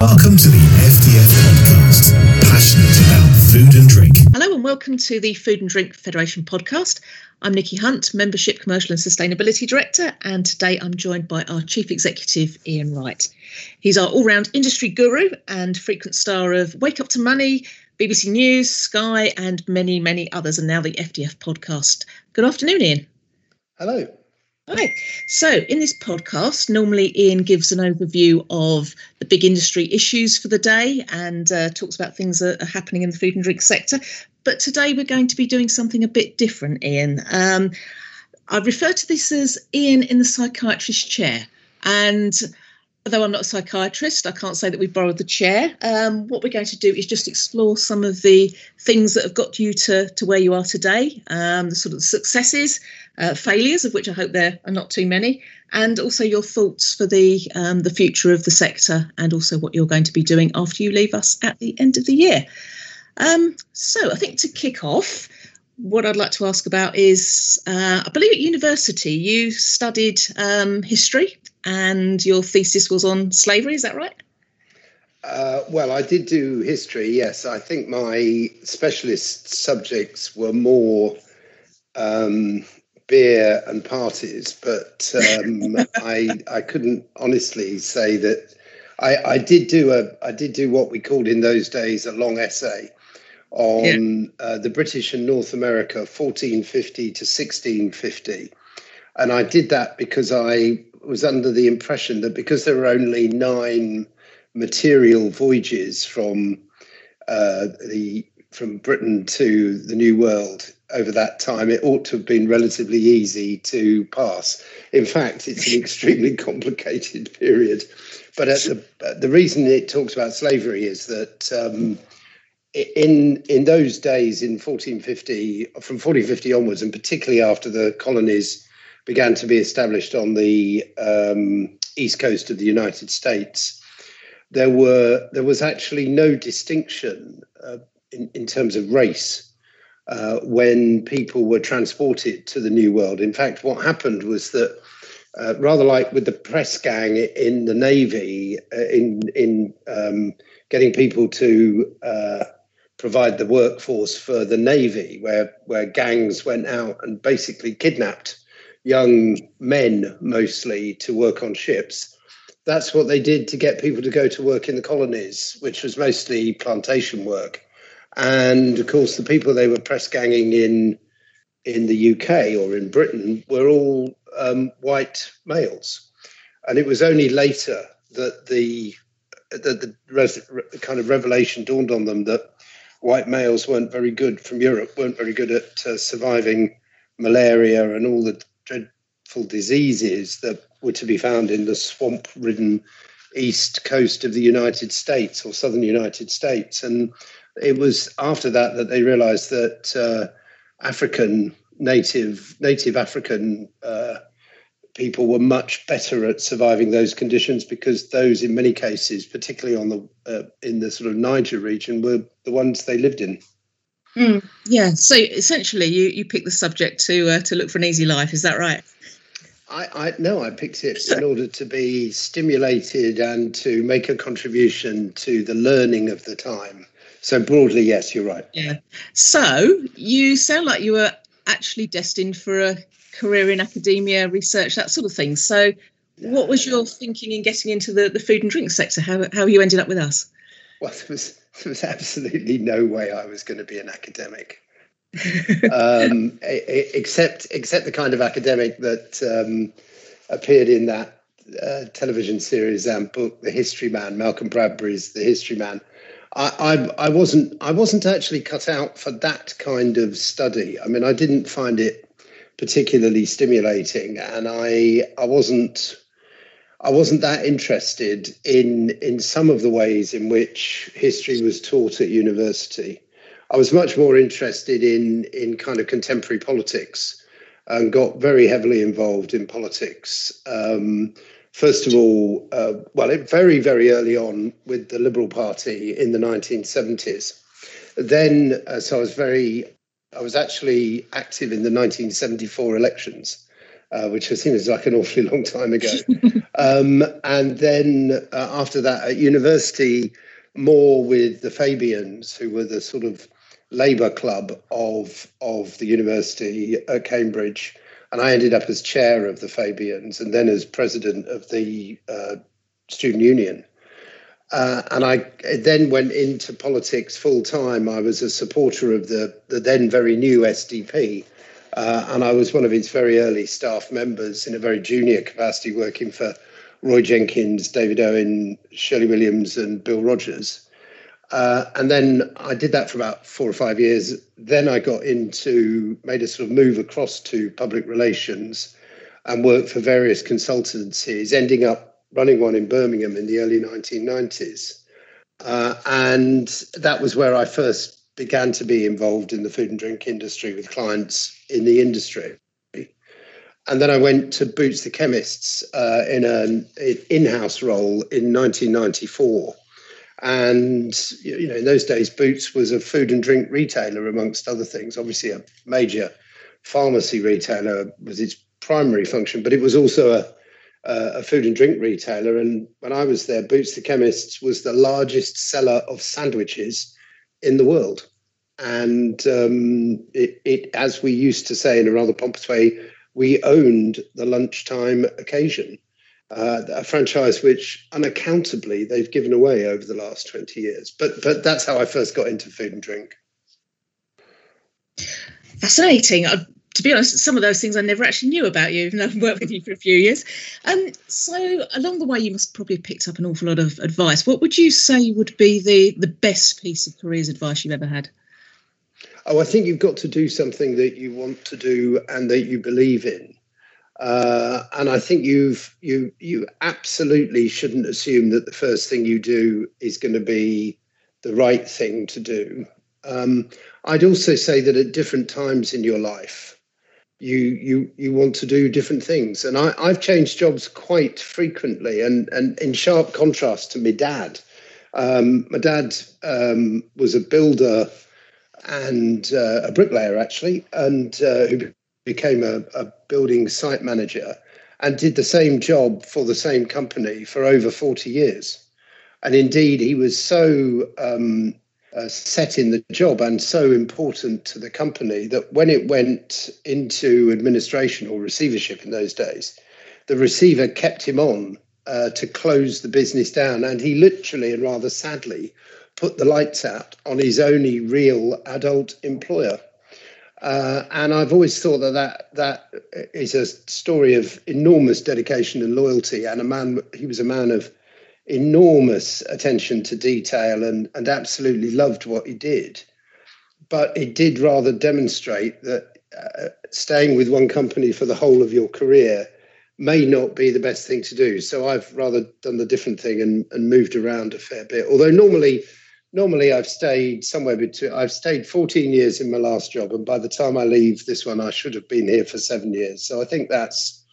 Welcome to the FDF podcast, passionate about food and drink. Hello and welcome to the Food and Drink Federation podcast. I'm Nicki Hunt, Membership, Commercial and Sustainability Director, and today I'm joined by our Chief Executive, Ian Wright. He's our all round industry guru and frequent star of Wake Up to Money, BBC News, Sky, and many, many others, and now the FDF podcast. Good afternoon, Ian. Hello. Hi. So, in this podcast, normally Ian gives an overview of the big industry issues for the day and uh, talks about things that are happening in the food and drink sector. But today we're going to be doing something a bit different, Ian. Um, I refer to this as Ian in the psychiatrist chair. And although I'm not a psychiatrist, I can't say that we've borrowed the chair. Um, what we're going to do is just explore some of the things that have got you to, to where you are today, um, the sort of successes, uh, failures, of which I hope there are not too many, and also your thoughts for the um, the future of the sector, and also what you're going to be doing after you leave us at the end of the year. Um, so I think to kick off, what I'd like to ask about is uh, I believe at university you studied um, history and your thesis was on slavery, is that right? Uh, well, I did do history, yes. I think my specialist subjects were more um, beer and parties, but um, I I couldn't honestly say that. I, I did do a I did do what we called in those days a long essay on yeah. uh, the British and North America 1450 to 1650, and I did that because I was under the impression that because there were only nine material voyages from uh, the from Britain to the New World over that time, it ought to have been relatively easy to pass. In fact, it's an extremely complicated period. But the, the reason it talks about slavery is that um, in in those days, in 1450, from 1450 onwards, and particularly after the colonies began to be established on the um, east coast of the United States, there were there was actually no distinction uh, in, in terms of race uh, when people were transported to the New World. In fact, what happened was that. Uh, rather like with the press gang in the navy, uh, in in um, getting people to uh, provide the workforce for the navy, where where gangs went out and basically kidnapped young men mostly to work on ships. That's what they did to get people to go to work in the colonies, which was mostly plantation work. And of course, the people they were press ganging in in the UK or in Britain were all um, white males. And it was only later that the that the res- kind of revelation dawned on them that white males weren't very good from Europe, weren't very good at uh, surviving malaria and all the dreadful diseases that were to be found in the swamp ridden east coast of the United States or southern United States. And it was after that that they realized that uh, African native native African uh, people were much better at surviving those conditions because those, in many cases, particularly on the uh, in the sort of Niger region, were the ones they lived in. Mm, yeah. So essentially, you you picked the subject to uh, to look for an easy life. Is that right? I, I no, I picked it in order to be stimulated and to make a contribution to the learning of the time. So broadly, yes, you're right. Yeah. So you sound like you were actually destined for a career in academia, research, that sort of thing. So, what was your thinking in getting into the, the food and drink sector? How how you ended up with us? Well, there was there was absolutely no way I was going to be an academic. um, except except the kind of academic that um, appeared in that uh, television series and book, The History Man, Malcolm Bradbury's The History Man. I, I, wasn't I wasn't actually cut out for that kind of study. I mean, I didn't find it particularly stimulating, and I I wasn't I wasn't that interested in in some of the ways in which history was taught at university. I was much more interested in in kind of contemporary politics and got very heavily involved in politics. Um, first of all, uh, well, it, very, very early on with the Liberal Party in the 1970s. Then, uh, so I was very, I was actually active in the 1974 elections. uh, which seems like an awfully long time ago. um, and then uh, after that, at university, more with the Fabians, who were the sort of Labour club of of the university at Cambridge, and I ended up as chair of the Fabians and then as president of the uh, student union. Uh, and I then went into politics full time. I was a supporter of the, the then very new SDP, uh, and I was one of its very early staff members in a very junior capacity, working for Roy Jenkins, David Owen, Shirley Williams, and Bill Rogers. Uh, and then I did that for about four or five years. Then I got into, made a sort of move across to public relations and worked for various consultancies, ending up running one in Birmingham in the early 1990s. Uh, and that was where I first began to be involved in the food and drink industry with clients in the industry. And then I went to Boots the Chemists uh, in an in-house role in 1994. And you know, in those days, Boots was a food and drink retailer, amongst other things. Obviously, a major pharmacy retailer was its primary function, but it was also a a food and drink retailer. And when I was there, Boots the Chemists was the largest seller of sandwiches in the world. And um, it, it, as we used to say in a rather pompous way, we owned the lunchtime occasion, uh, a franchise which unaccountably they've given away over the last 20 years. But, but that's how I first got into food and drink. Fascinating. I to be honest, some of those things I never actually knew about you, even though I've worked with you for a few years. Um, so along the way, you must probably have picked up an awful lot of advice. What would you say would be the the best piece of careers advice you've ever had? Oh, I think you've got to do something that you want to do and that you believe in. Uh, and I think you've you you absolutely shouldn't assume that the first thing you do is going to be the right thing to do. Um, I'd also say that at different times in your life, you you you want to do different things. And I, I've changed jobs quite frequently, and and in sharp contrast to my dad. Um, my dad um, was a builder and uh, a bricklayer actually, and uh, who became a, a, building site manager and did the same job for the same company for over 40 years. And indeed, he was so um, uh, set in the job and so important to the company that when it went into administration or receivership in those days, the receiver kept him on uh, to close the business down. And he literally and rather sadly put the lights out on his only real adult employer. Uh, and I've always thought that, that that is a story of enormous dedication and loyalty. And a man, he was a man of enormous attention to detail and, and absolutely loved what he did. But it did rather demonstrate that uh, staying with one company for the whole of your career may not be the best thing to do. So I've rather done the different thing and, and moved around a fair bit. Although normally, normally I've stayed somewhere between. I've stayed 14 years in my last job, and by the time I leave this one, I should have been here for seven years. So I think that's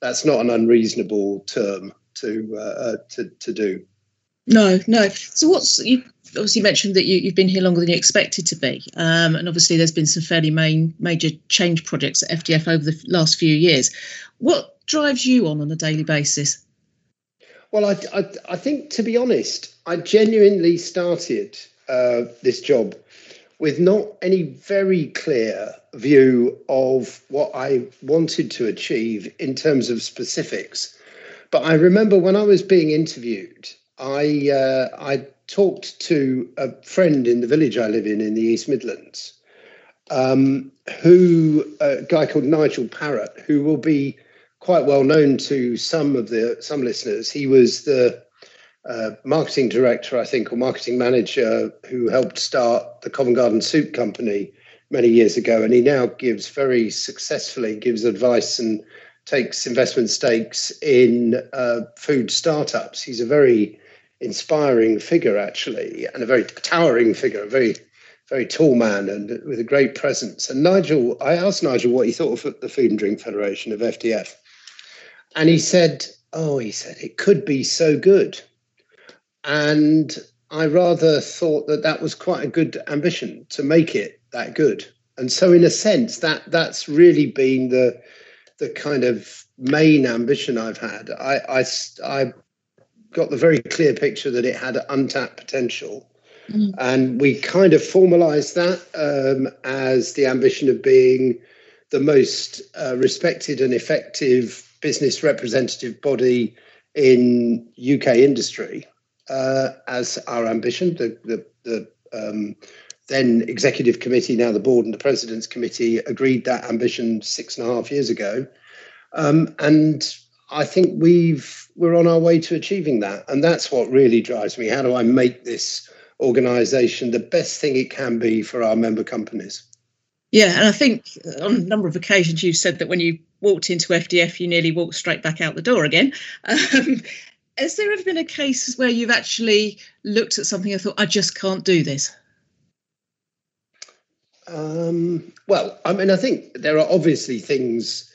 that's not an unreasonable term to uh, uh, to to do. No, no. So what's you obviously mentioned that you, have been here longer than you expected to be, um, and obviously there's been some fairly main major change projects at FDF over the last few years. What drives you on on a daily basis? Well, I, I, I think to be honest, I genuinely started uh, this job with not any very clear view of what I wanted to achieve in terms of specifics. But I remember when I was being interviewed, I uh, I talked to a friend in the village I live in in the East Midlands, um, who a guy called Nigel Parrott, who will be quite well known to some of the some listeners. He was the uh, marketing director, I think, or marketing manager who helped start the Covent Garden Soup Company many years ago, and he now gives very successfully gives advice and takes investment stakes in uh, food startups. He's a very inspiring figure, actually, and a very towering figure, a very, very tall man and with a great presence. And Nigel, I asked Nigel what he thought of the Food and Drink Federation of FDF. And he said, Oh, he said, it could be so good. And I rather thought that that was quite a good ambition to make it that good. And so, in a sense, that that's really been the the kind of main ambition I've had. I, I, I got the very clear picture that it had untapped potential. Mm. And we kind of formalized that um, as the ambition of being the most uh, respected and effective business representative body in UK industry uh, as our ambition. The, the, the um, then executive committee, now the board and the president's committee, agreed that ambition six and a half years ago. Um, and I think we've we're on our way to achieving that, and that's what really drives me. How do I make this organisation the best thing it can be for our member companies? Yeah, and I think on a number of occasions you said that when you walked into FDF, you nearly walked straight back out the door again. Um, has there ever been a case where you've actually looked at something and thought, I just can't do this? Um, well, I mean, I think there are obviously things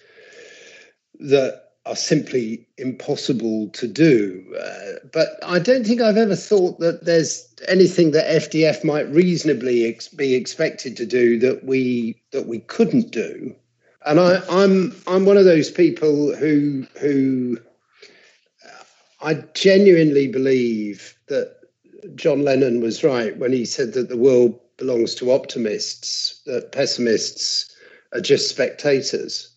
that are simply impossible to do. Uh, but I don't think I've ever thought that there's anything that FDF might reasonably ex- be expected to do that we that we couldn't do. And I, I'm I'm one of those people who who I genuinely believe that John Lennon was right when he said that the world belongs to optimists, that pessimists are just spectators.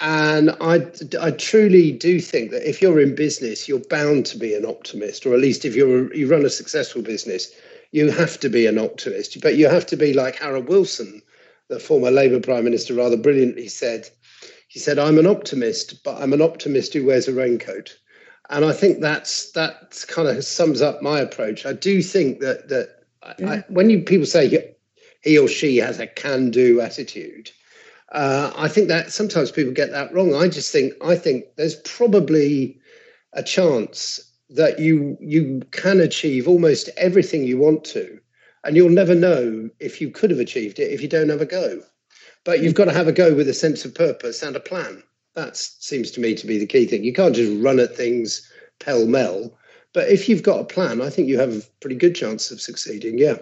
And I, I truly do think that if you're in business, you're bound to be an optimist, or at least if you're you run a successful business, you have to be an optimist. But you have to be like Harold Wilson, the former Labour Prime Minister, rather brilliantly said. He said, "I'm an optimist, but I'm an optimist who wears a raincoat." And I think that's that kind of sums up my approach. I do think that that yeah. I, when you people say he or she has a can-do attitude, uh, I think that sometimes people get that wrong. I just think I think there's probably a chance that you you can achieve almost everything you want to, and you'll never know if you could have achieved it if you don't have a go. But you've got to have a go with a sense of purpose and a plan. That seems to me to be the key thing. You can't just run at things pell mell. But if you've got a plan, I think you have a pretty good chance of succeeding. Yeah.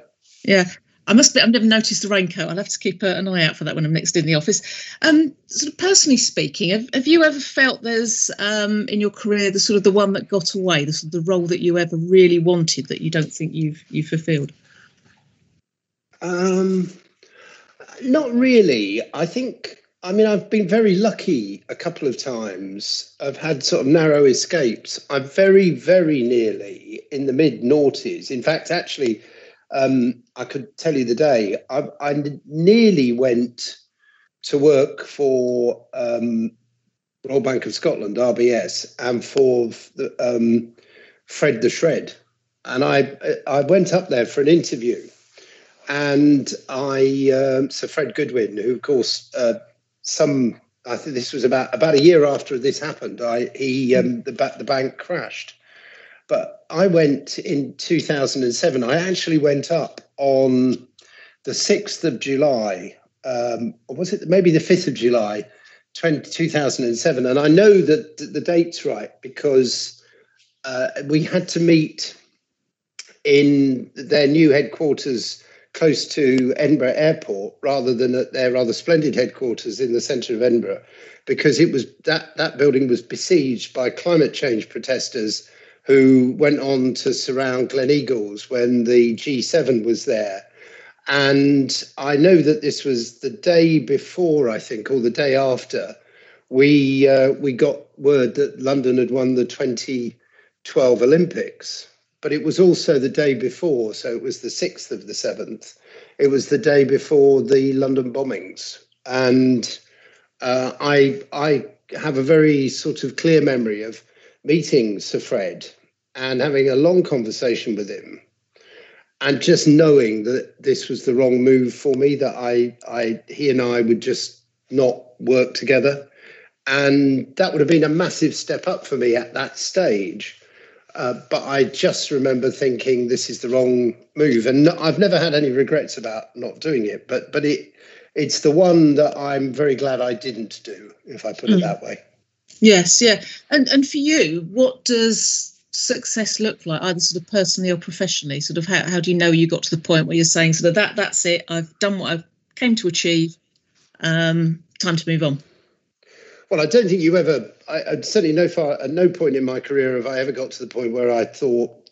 Yeah. I must be, I've never noticed the raincoat. I'll have to keep an eye out for that when I'm next in the office. Um, sort of personally speaking, have, have you ever felt there's um, in your career the sort of the one that got away, the sort of the role that you ever really wanted that you don't think you've you fulfilled? Um, not really. I think. I mean, I've been very lucky a couple of times. I've had sort of narrow escapes. I'm very, very nearly in the mid noughties. In fact, actually, um, I could tell you the day. I, I nearly went to work for um, Royal Bank of Scotland, RBS, and for the, um, Fred the Shred. And I I went up there for an interview, and I um, so Fred Goodwin, who of course uh, some I think this was about about a year after this happened. I he um, the the bank crashed, but I went in 2007. I actually went up on the 6th of July, um, or was it maybe the 5th of July, 20, 2007? And I know that the date's right because uh, we had to meet in their new headquarters close to Edinburgh Airport rather than at their rather splendid headquarters in the centre of Edinburgh, because it was that that building was besieged by climate change protesters who went on to surround Gleneagles when the G7 was there. And I know that this was the day before, I think, or the day after, we uh, we got word that London had won the 2012 Olympics. But it was also the day before, so it was the 6th of the 7th. It was the day before the London bombings. And uh, I, I have a very sort of clear memory of meeting Sir Fred and having a long conversation with him and just knowing that this was the wrong move for me that I I he and I would just not work together and that would have been a massive step up for me at that stage uh, but I just remember thinking this is the wrong move and I've never had any regrets about not doing it but but it it's the one that I'm very glad I didn't do if I put mm. it that way Yes, yeah. And and for you, what does success look like, either sort of personally or professionally? Sort of how, how do you know you got to the point where you're saying sort of that that's it, I've done what I came to achieve, um, time to move on? Well, I don't think you ever. I, I certainly no far at no point in my career have I ever got to the point where I thought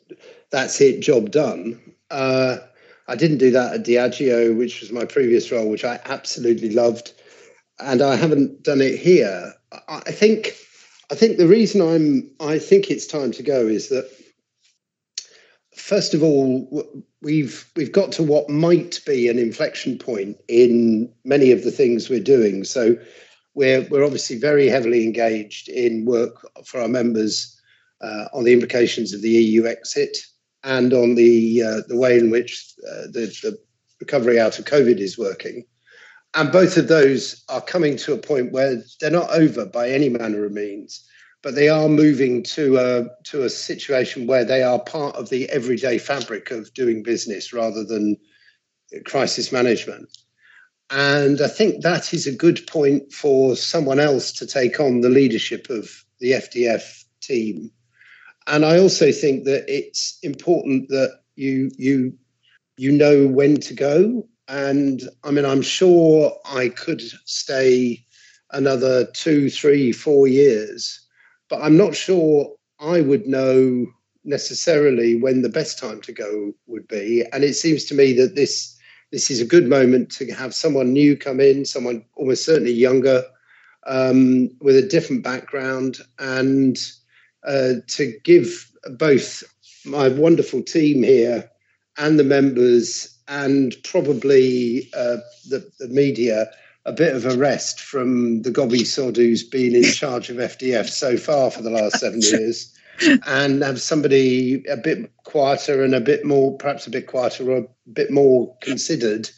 that's it, job done. Uh, I didn't do that at Diageo, which was my previous role, which I absolutely loved, and I haven't done it here. I, I think. I think the reason I'm. I think it's time to go is that. First of all, we've we've got to what might be an inflection point in many of the things we're doing. So we're we're obviously very heavily engaged in work for our members uh, on the implications of the EU exit and on the uh, the way in which uh, the, the recovery out of COVID is working. And both of those are coming to a point where they're not over by any manner of means, but they are moving to a to a situation where they are part of the everyday fabric of doing business rather than crisis management. And I think that is a good point for someone else to take on the leadership of the FDF team. And I also think that it's important that you you you know when to go. And I mean, I'm sure I could stay another two, three, four years, but I'm not sure I would know necessarily when the best time to go would be. And it seems to me that this this is a good moment to have someone new come in, someone almost certainly younger, um, with a different background, and uh, to give both my wonderful team here and the members and probably uh, the, the, media a bit of a rest from the gobby sod who's been in charge of FDF so far for the last seven years and have somebody a bit quieter and a bit more, perhaps a bit quieter or a bit more considered,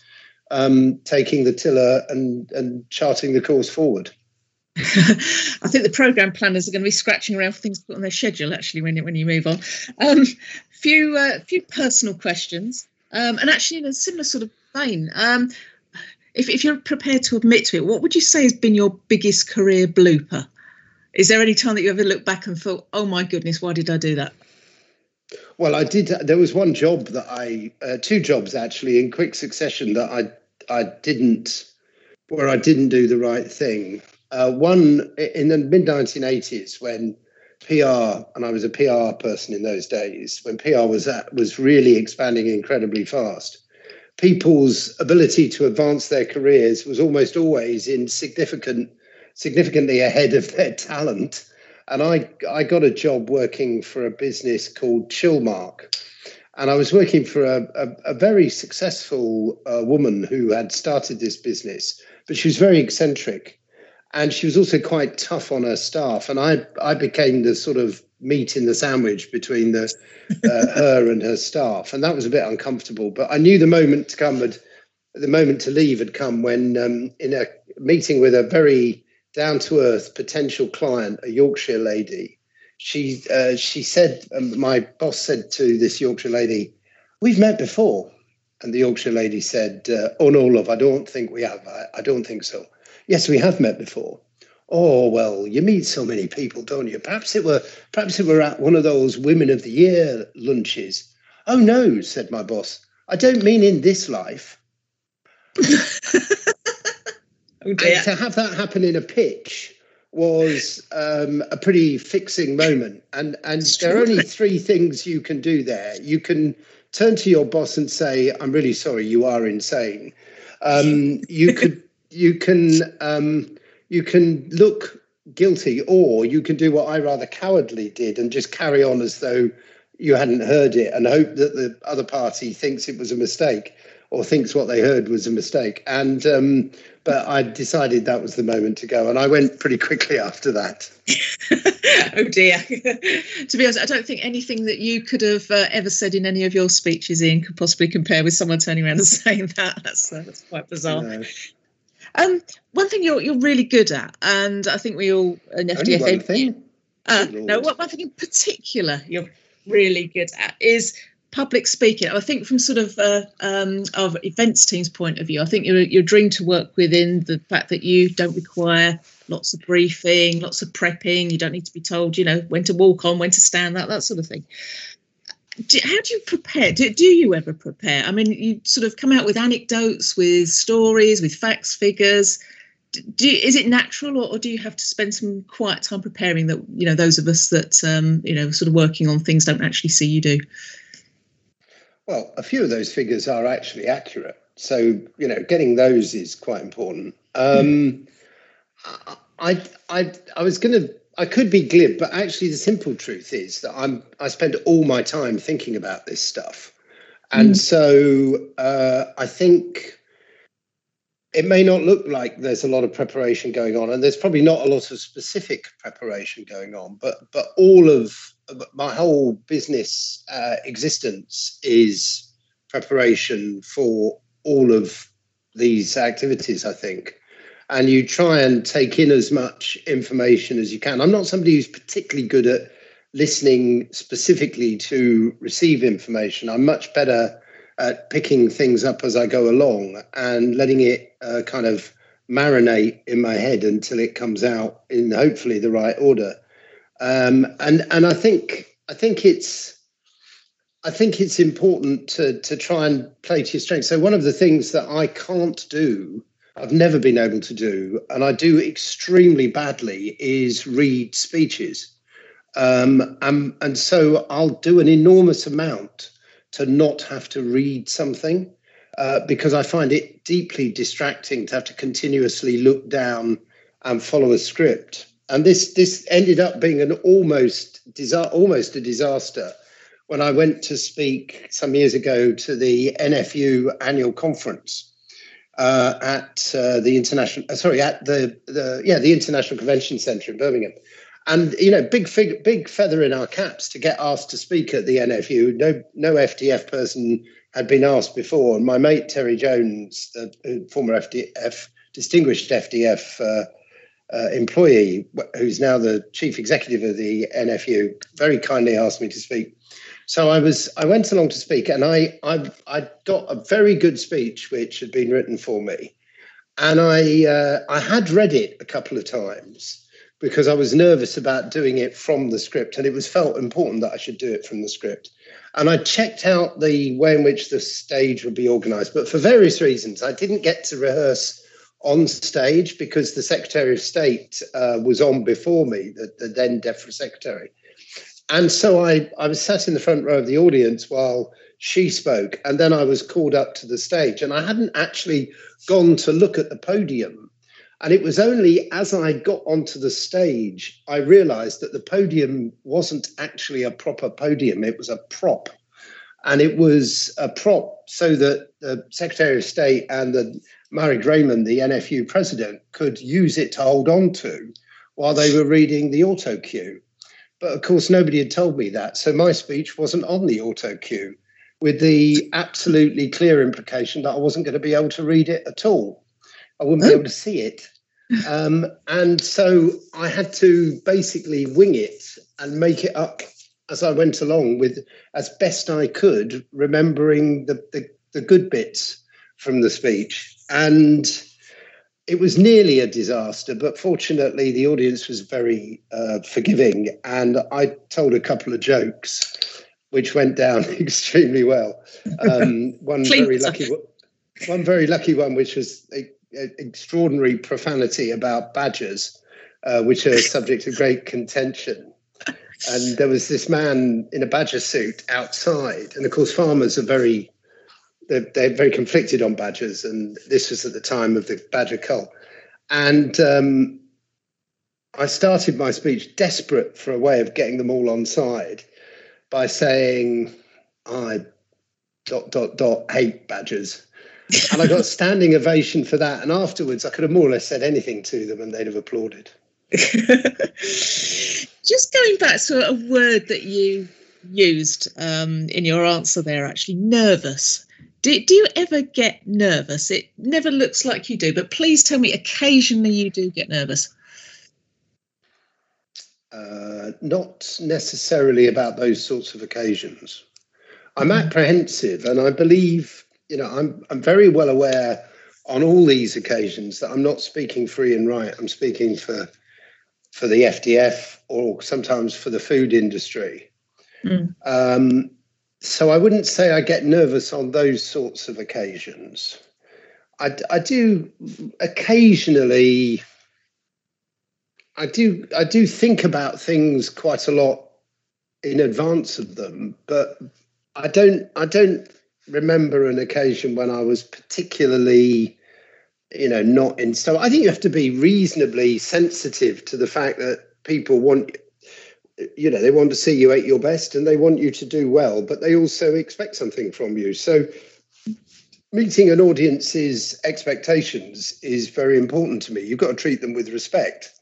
um, taking the tiller and, and charting the course forward. I think the program planners are going to be scratching around for things to put on their schedule. Actually, when you, when you move on, um, few uh, few personal questions, um, and actually in a similar sort of vein. Um, if, if you're prepared to admit to it, what would you say has been your biggest career blooper? Is there any time that you ever look back and thought, "Oh my goodness, why did I do that"? Well, I did. There was one job that I, uh, two jobs actually, in quick succession that I, I didn't, where I didn't do the right thing. Uh, one in the mid 1980s when PR, and I was a PR person in those days, when PR was at, was really expanding incredibly fast. People's ability to advance their careers was almost always in significant significantly ahead of their talent. And I, I got a job working for a business called Chillmark. And I was working for a, a, a very successful uh, woman who had started this business, but she was very eccentric. And she was also quite tough on her staff. And I, I became the sort of meat in the sandwich between the, uh, her and her staff. And that was a bit uncomfortable. But I knew the moment to come had, the moment to leave had come when, um, in a meeting with a very down to earth potential client, a Yorkshire lady. She uh, she said, um, my boss said to this Yorkshire lady, "We've met before," and the Yorkshire lady said, uh, "Oh no, love, I don't think we have. I, I don't think so." Yes, we have met before. Oh well, you meet so many people, don't you? Perhaps it were perhaps it were at one of those Women of the Year lunches. Oh no, said my boss. I don't mean in this life. And to have that happen in a pitch was um, a pretty fixing moment. And and there are only three things you can do there. You can turn to your boss and say, "I'm really sorry, you are insane." Um, you could you can um, you can look guilty, or you can do what I rather cowardly did and just carry on as though you hadn't heard it and hope that the other party thinks it was a mistake or thinks what they heard was a mistake. And um, but I decided that was the moment to go, and I went pretty quickly after that. oh dear! to be honest, I don't think anything that you could have uh, ever said in any of your speeches, Ian, could possibly compare with someone turning around and saying that. That's uh, that's quite bizarre. No. Um, one thing you're you're really good at, and I think we all an FDF. Only one thing. Uh, no, what one thing in particular you're really good at is public speaking, I think from sort of uh, um, of events team's point of view, I think you're a dream to work within the fact that you don't require lots of briefing, lots of prepping. You don't need to be told, you know, when to walk on, when to stand, that that sort of thing. Do, how do you prepare? Do, do you ever prepare? I mean, you sort of come out with anecdotes, with stories, with facts, figures. do is it natural or, or, do you have to spend some quiet time preparing that you know those of us that um, you know sort of working on things don't actually see you do well a few of those figures are actually accurate so you know getting those is quite important um, I, I i was going to i could be glib but actually the simple truth is that i'm i spend all my time thinking about this stuff and mm. so uh, i think it may not look like there's a lot of preparation going on, and there's probably not a lot of specific preparation going on. But but all of my whole business uh, existence is preparation for all of these activities. I think, and you try and take in as much information as you can. I'm not somebody who's particularly good at listening specifically to receive information. I'm much better at picking things up as I go along and letting it uh, kind of marinate in my head until it comes out in hopefully the right order. Um, and and I think I think it's I think it's important to to try and play to your strengths. So one of the things that I can't do, I've never been able to do, and I do extremely badly, is read speeches. Um, and, and so I'll do an enormous amount to not have to read something uh, because I find it deeply distracting to have to continuously look down and follow a script. And this this ended up being an almost almost a disaster when I went to speak some years ago to the NFU annual conference uh, at uh, the international uh, sorry at the the yeah the International Convention Centre in Birmingham and you know, big fig- big feather in our caps to get asked to speak at the NFU. No, no FDF person had been asked before. And my mate Terry Jones, the former FDF, distinguished FDF uh, employee, who's now the chief executive of the NFU, very kindly asked me to speak. So I was, I went along to speak, and I, I, I got a very good speech which had been written for me, and I, uh, I had read it a couple of times because I was nervous about doing it from the script, and it was felt important that I should do it from the script. And I checked out the way in which the stage would be organised, but for various reasons, I didn't get to rehearse on stage because the Secretary of State uh, was on before me, the, the then DEFRA Secretary. And so I, I was sat in the front row of the audience while she spoke, and then I was called up to the stage, and I hadn't actually gone to look at the podium and it was only as I got onto the stage, I realized that the podium wasn't actually a proper podium, it was a prop. And it was a prop so that the Secretary of State and the Meurig Raymond, the NFU president, could use it to hold on to while they were reading the auto cue. But of course, nobody had told me that. So my speech wasn't on the auto cue, with the absolutely clear implication that I wasn't going to be able to read it at all. I wouldn't be able to see it. Um, and so I had to basically wing it and make it up as I went along with as best I could, remembering the, the, the good bits from the speech. And it was nearly a disaster, but fortunately, the audience was very uh, forgiving. And I told a couple of jokes, which went down extremely well. Um, one very lucky one, one very lucky one, which was extraordinary profanity about badgers, uh, which are subject of great contention. And there was this man in a badger suit outside, and of course, farmers are very they're, they're very conflicted on badgers, and this was at the time of the badger cull. And um, I started my speech desperate for a way of getting them all on side by saying, I dot dot dot hate badgers and I got standing ovation for that. And afterwards, I could have more or less said anything to them, and they'd have applauded. Just going back to a word that you used um, in your answer there, actually, nervous. Do, do you ever get nervous? It never looks like you do, but please tell me occasionally you do get nervous. Uh, not necessarily about those sorts of occasions. I'm mm-hmm. apprehensive, and I believe you know, I'm I'm very well aware on all these occasions that I'm not speaking free and right. I'm speaking for for the FDF or sometimes for the food industry. Mm. Um, so I wouldn't say I get nervous on those sorts of occasions. I, I do occasionally. I do I do think about things quite a lot in advance of them, but I don't I don't remember an occasion when I was particularly, you know, not in so I think you have to be reasonably sensitive to the fact that people want you know they want to see you at your best and they want you to do well but they also expect something from you. So meeting an audience's expectations is very important to me. You've got to treat them with respect.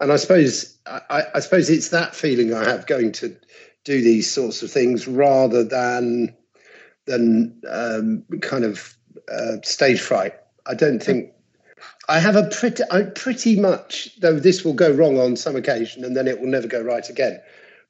And i suppose I, I suppose it's that feeling i have going to do these sorts of things rather than than um, kind of uh, stage fright. I don't think I have a pretty, I pretty much, though this will go wrong on some occasion and then it will never go right again.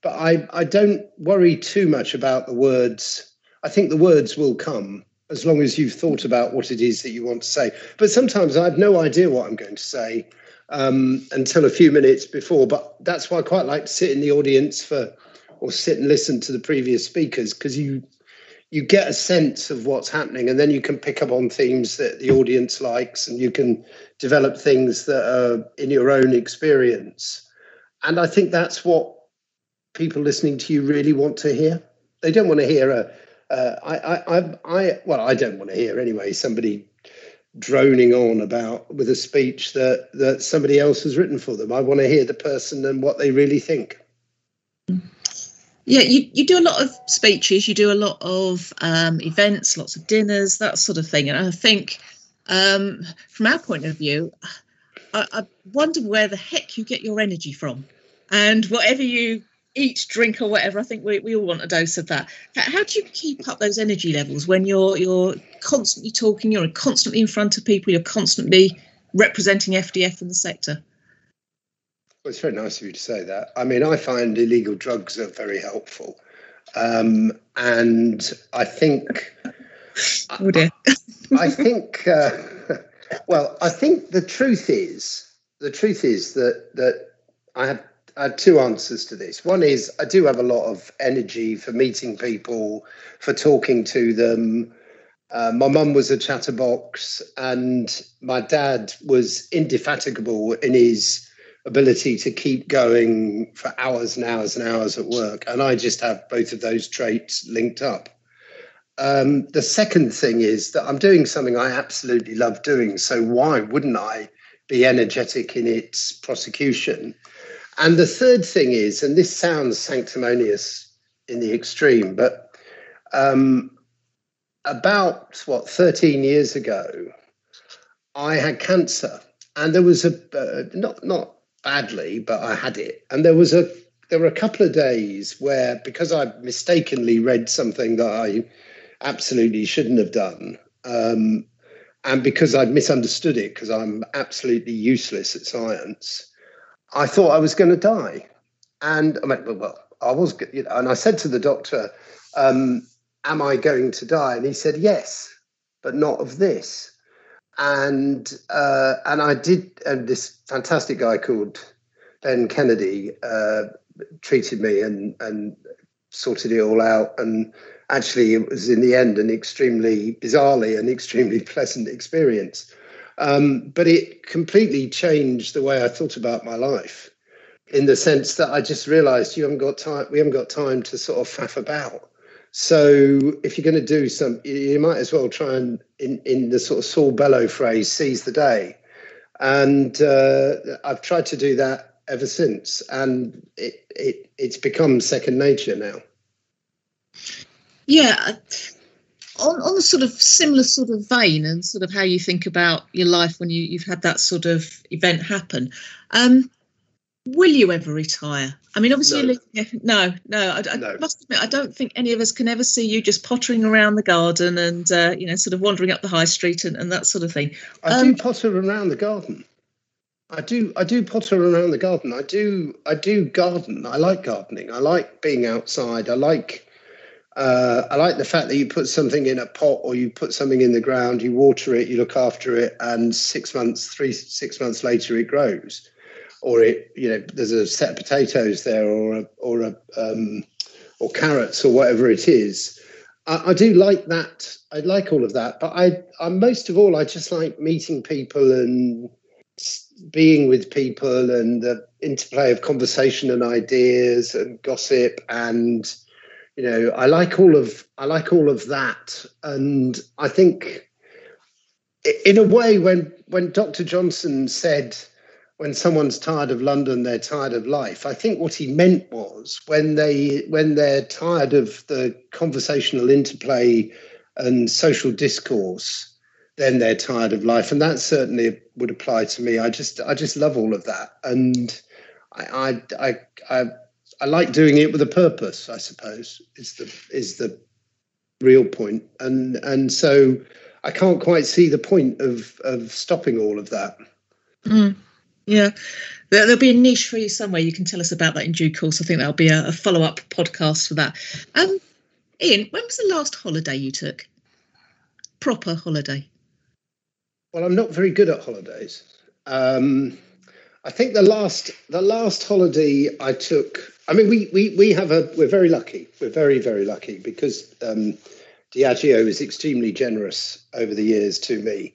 But I, I don't worry too much about the words. I think the words will come as long as you've thought about what it is that you want to say. But sometimes I have no idea what I'm going to say um, until a few minutes before. But that's why I quite like to sit in the audience for, or sit and listen to the previous speakers because you you get a sense of what's happening and then you can pick up on themes that the audience likes and you can develop things that are in your own experience and i think that's what people listening to you really want to hear they don't want to hear a uh, I, I, I, I, well, I don't want to hear anyway. Somebody droning on about with a speech that that somebody else has written for them. I want to hear the person and what they really think. Yeah, you, you do a lot of speeches, you do a lot of um, events, lots of dinners, that sort of thing. And I think um, from our point of view, I, I wonder where the heck you get your energy from. And whatever you eat, drink, or whatever, I think we, we all want a dose of that. How, do you keep up those energy levels when you're you're constantly talking, you're constantly in front of people, you're constantly representing FDF in the sector? Well, it's very nice of you to say that. I mean, I find illegal drugs are very helpful. Um, and I think. Oh dear. I, I think. Uh, well, I think the truth is the truth is that that I have I have two answers to this. One is I do have a lot of energy for meeting people, for talking to them. Uh, my mum was a chatterbox, and my dad was indefatigable in his ability to keep going for hours and hours and hours at work. And I just have both of those traits linked up. Um, the second thing is that I'm doing something I absolutely love doing. So why wouldn't I be energetic in its prosecution? And the third thing is, and this sounds sanctimonious in the extreme, but um, about what 13 years ago, I had cancer, and there was a uh, not not badly, but I had it. And there was a there were a couple of days where because I mistakenly read something that I absolutely shouldn't have done, um, and because I'd misunderstood it because I'm absolutely useless at science, I thought I was going to die. And I mean, well, I was, you know, and I said to the doctor, um, "Am I going to die?" And he said, "Yes, but not of this." And uh, and I did. And this fantastic guy called Ben Kennedy uh, treated me and and sorted it all out. And actually, it was in the end an extremely bizarrely an extremely pleasant experience. Um, but it completely changed the way I thought about my life, in the sense that I just realised you haven't got time. We haven't got time to sort of faff about. So if you're going to do some, you might as well try and, in, in the sort of Saul Bellow phrase, seize the day. And uh, I've tried to do that ever since, and it, it it's become second nature now. Yeah, on on a sort of similar sort of vein, and sort of how you think about your life when you you've had that sort of event happen. Um, will you ever retire? I mean, obviously, no, no, no, I, I no. must admit, I don't think any of us can ever see you just pottering around the garden and, uh, you know, sort of wandering up the high street and, and that sort of thing. I um, do potter around the garden. I do, I do potter around the garden. I do, I do garden. I like gardening. I like being outside. I like, uh, I like the fact that you put something in a pot or you put something in the ground, you water it, you look after it, and six months, three, six months later, it grows or it you know there's a set of potatoes there or a, or a um, or carrots or whatever it is. I, I, do like that. I like all of that, but I, I most of all, I just like meeting people and being with people and the interplay of conversation and ideas and gossip and you know i like all of i like all of that. And i think in a way when when dr johnson said when someone's tired of london they're tired of life. I think what he meant was when they when they're tired of the conversational interplay and social discourse then they're tired of life. And that certainly would apply to me. I just i just love all of that. And i i i, I I like doing it with a purpose. I suppose is the is the real point, and and so I can't quite see the point of of stopping all of that. Mm, yeah, there'll be a niche for you somewhere. You can tell us about that in due course. I think that'll be a, a follow up podcast for that. Um, Ian, when was the last holiday you took? Proper holiday. Well, I'm not very good at holidays. Um, I think the last the last holiday I took. I mean, we we we have a. We're very lucky. We're very very lucky because um, Diageo is extremely generous over the years to me,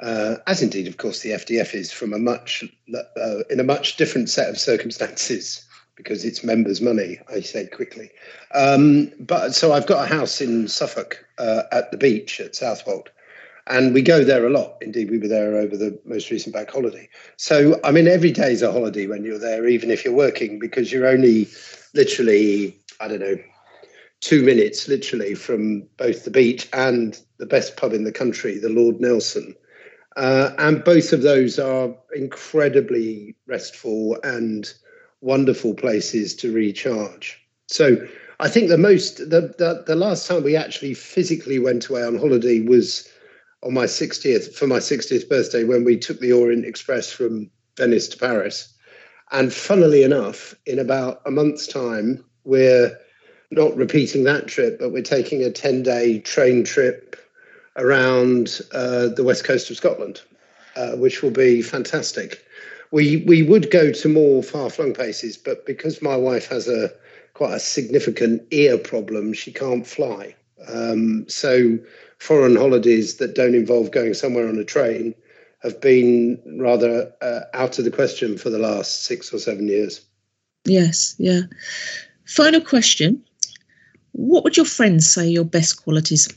uh, as indeed, of course, the FDF is from a much uh, in a much different set of circumstances because it's members' money. I say quickly, um, but so I've got a house in Suffolk uh, at the beach at Southwold and we go there a lot. Indeed, we were there over the most recent bank holiday. So, I mean, every day is a holiday when you're there, even if you're working, because you're only literally, I don't know, two minutes literally from both the beach and the best pub in the country, the Lord Nelson. Uh, and both of those are incredibly restful and wonderful places to recharge. So, I think the most the, the the last time we actually physically went away on holiday was on my 60th for my 60th birthday when we took the Orient Express from Venice to Paris. And funnily enough, in about a month's time, we're not repeating that trip, but we're taking a 10 day train trip around uh, the west coast of Scotland, uh, which will be fantastic. We, we would go to more far flung places, but because my wife has a quite a significant ear problem, she can't fly. Um, so foreign holidays that don't involve going somewhere on a train have been rather uh, out of the question for the last six or seven years. Yes, yeah. Final question. What would your friends say your best qualities?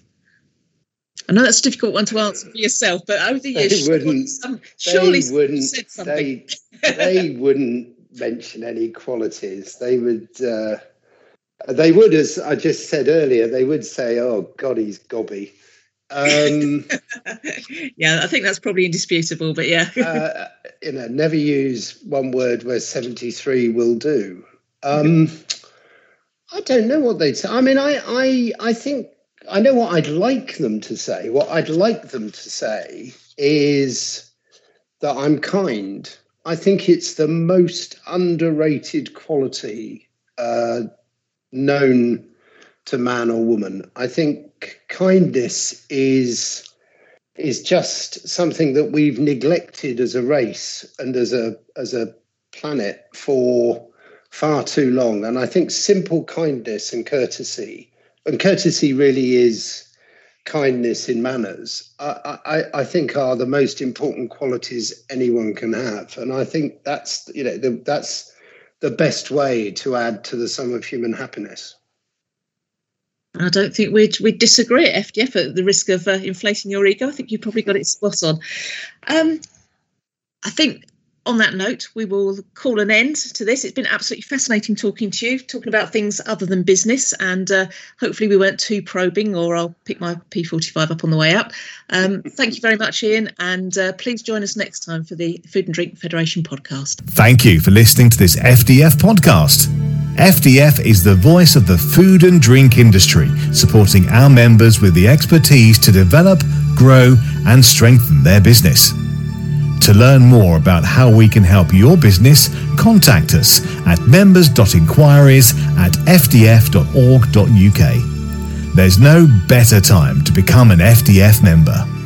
I know that's a difficult one to answer for yourself, but over the years, they wouldn't, some, surely they wouldn't, said something. They, they wouldn't mention any qualities. They would. Uh, they would, as I just said earlier, they would say, "Oh God, he's gobby." Um, yeah, I think that's probably indisputable, but yeah. uh, you know, never use one word where 73 will do. Um, I don't know what they'd say. I mean, I, I, I think I know what I'd like them to say. What I'd like them to say is that I'm kind. I think it's the most underrated quality uh, known to man or woman. I think kindness is is just something that we've neglected as a race and as a as a planet for far too long. And I think simple kindness and courtesy, and courtesy really is kindness in manners, I, I, I think are the most important qualities anyone can have. And I think that's you know the, that's the best way to add to the sum of human happiness. I don't think we'd, we'd disagree at FDF at the risk of uh, inflating your ego. I think you probably got it spot on. Um, I think on that note, we will call an end to this. It's been absolutely fascinating talking to you, talking about things other than business, and uh, hopefully we weren't too probing, or I'll pick my P45 up on the way up. Um, thank you very much, Ian, and uh, please join us next time for the Food and Drink Federation podcast. Thank you for listening to this FDF podcast. FDF is the voice of the food and drink industry, supporting our members with the expertise to develop, grow, and strengthen their business. To learn more about how we can help your business, contact us at members.inquiries at fdf.org.uk. There's no better time to become an FDF member.